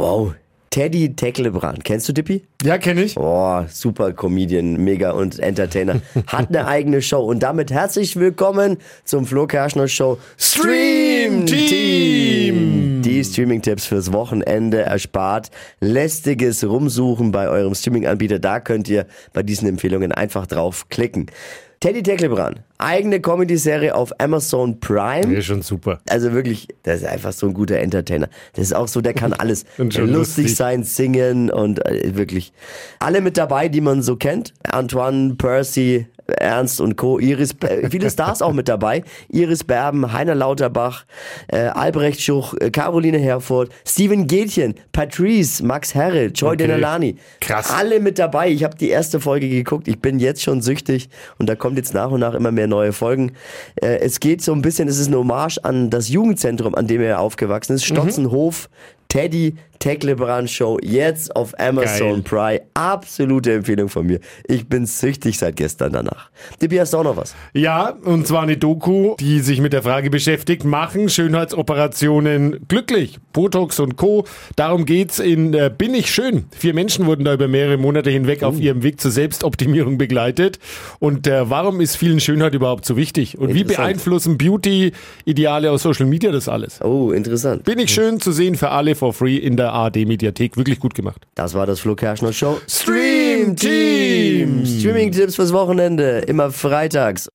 Wow. Teddy Tecklebrand. Kennst du Dippy? Ja, kenne ich. Oh, super Comedian, mega und Entertainer. Hat eine eigene Show. Und damit herzlich willkommen zum Flo Kerschner Show Stream Team. Die Streaming-Tipps fürs Wochenende erspart. Lästiges Rumsuchen bei eurem Streaming-Anbieter. Da könnt ihr bei diesen Empfehlungen einfach drauf klicken. Teddy Tecklebrand, eigene Comedy-Serie auf Amazon Prime. Ist schon super. Also wirklich, das ist einfach so ein guter Entertainer. Das ist auch so, der kann alles. Lustig, lustig. sein, singen und äh, wirklich alle mit dabei, die man so kennt. Antoine, Percy, Ernst und Co. Iris, viele Stars auch mit dabei. Iris Berben, Heiner Lauterbach, äh, Albrecht Schuch, äh, Caroline Herfurth, Steven Gätchen, Patrice, Max Herre, Joy Okay. Denalani. Krass. Alle mit dabei. Ich habe die erste Folge geguckt. Ich bin jetzt schon süchtig und da kommt jetzt nach und nach immer mehr neue Folgen. Äh, es geht so ein bisschen, es ist eine Hommage an das Jugendzentrum, an dem er aufgewachsen Mhm. ist. Stotzenhof, Teddy, Tecklebrand Show, jetzt auf Amazon Prime. Absolute Empfehlung von mir. Ich bin süchtig seit gestern danach. Dippi, hast du auch noch was? Ja, und zwar eine Doku, die sich mit der Frage beschäftigt, machen Schönheitsoperationen glücklich? Botox und Co. Darum geht's in äh, Bin ich schön? Vier Menschen wurden da über mehrere Monate hinweg auf ihrem Weg zur Selbstoptimierung begleitet. Und äh, warum ist vielen Schönheit überhaupt so wichtig? Und wie beeinflussen Beauty-Ideale aus Social Media das alles? Oh, interessant. Bin ich schön zu sehen für alle for free in der ARD-Mediathek. Wirklich gut gemacht. Das war das Flo Kerschner Show Stream Team. Streaming-Tipps fürs Wochenende. Immer freitags